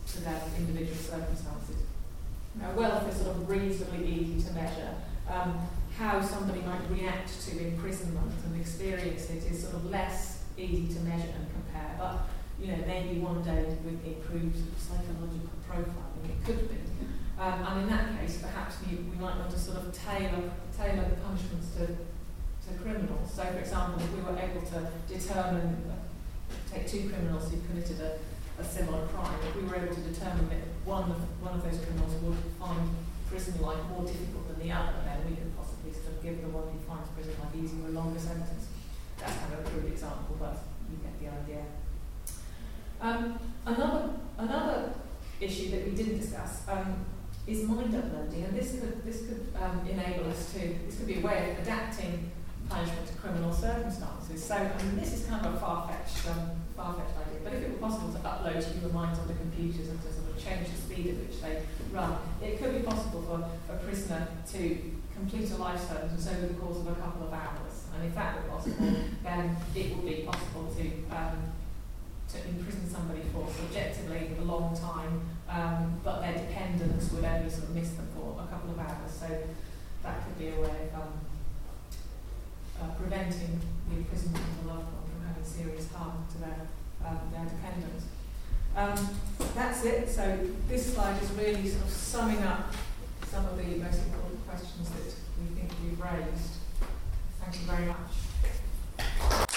to their individual circumstances. Now, wealth is sort of reasonably easy to measure. Um, how somebody might react to imprisonment and experience it is sort of less easy to measure and compare. But you know, maybe one day with improved psychological profiling, it could be. Um, and in that case, perhaps we, we might want to sort of tailor tailor the punishments to to criminals. So, for example, if we were able to determine, take two criminals who committed a, a similar crime, if we were able to determine that one of, one of those criminals would find prison life more difficult than the other, then we could possibly sort of give the one who finds prison life easier a longer sentence. That's kind of a crude example, but you get the idea. Um, another, another issue that we didn't discuss um, is mind uploading, and this could, this could um, enable us to, this could be a way of adapting punishment to criminal circumstances. So, I mean, this is kind of a far-fetched, um, far-fetched idea, but if it were possible to upload human minds onto computers and to change the speed at which they run, it could be possible for a prisoner to complete a life sentence over the course of a couple of hours. And if that were possible, then it would be possible to um, to imprison somebody for subjectively a long time, um, but their dependents would only sort of miss them for a couple of hours. So that could be a way of um, uh, preventing the imprisonment of a loved one from having serious harm to their, um, their dependents. Um, that's it. So this slide is really sort of summing up some of the most important questions that we think we've raised. Thank you very much.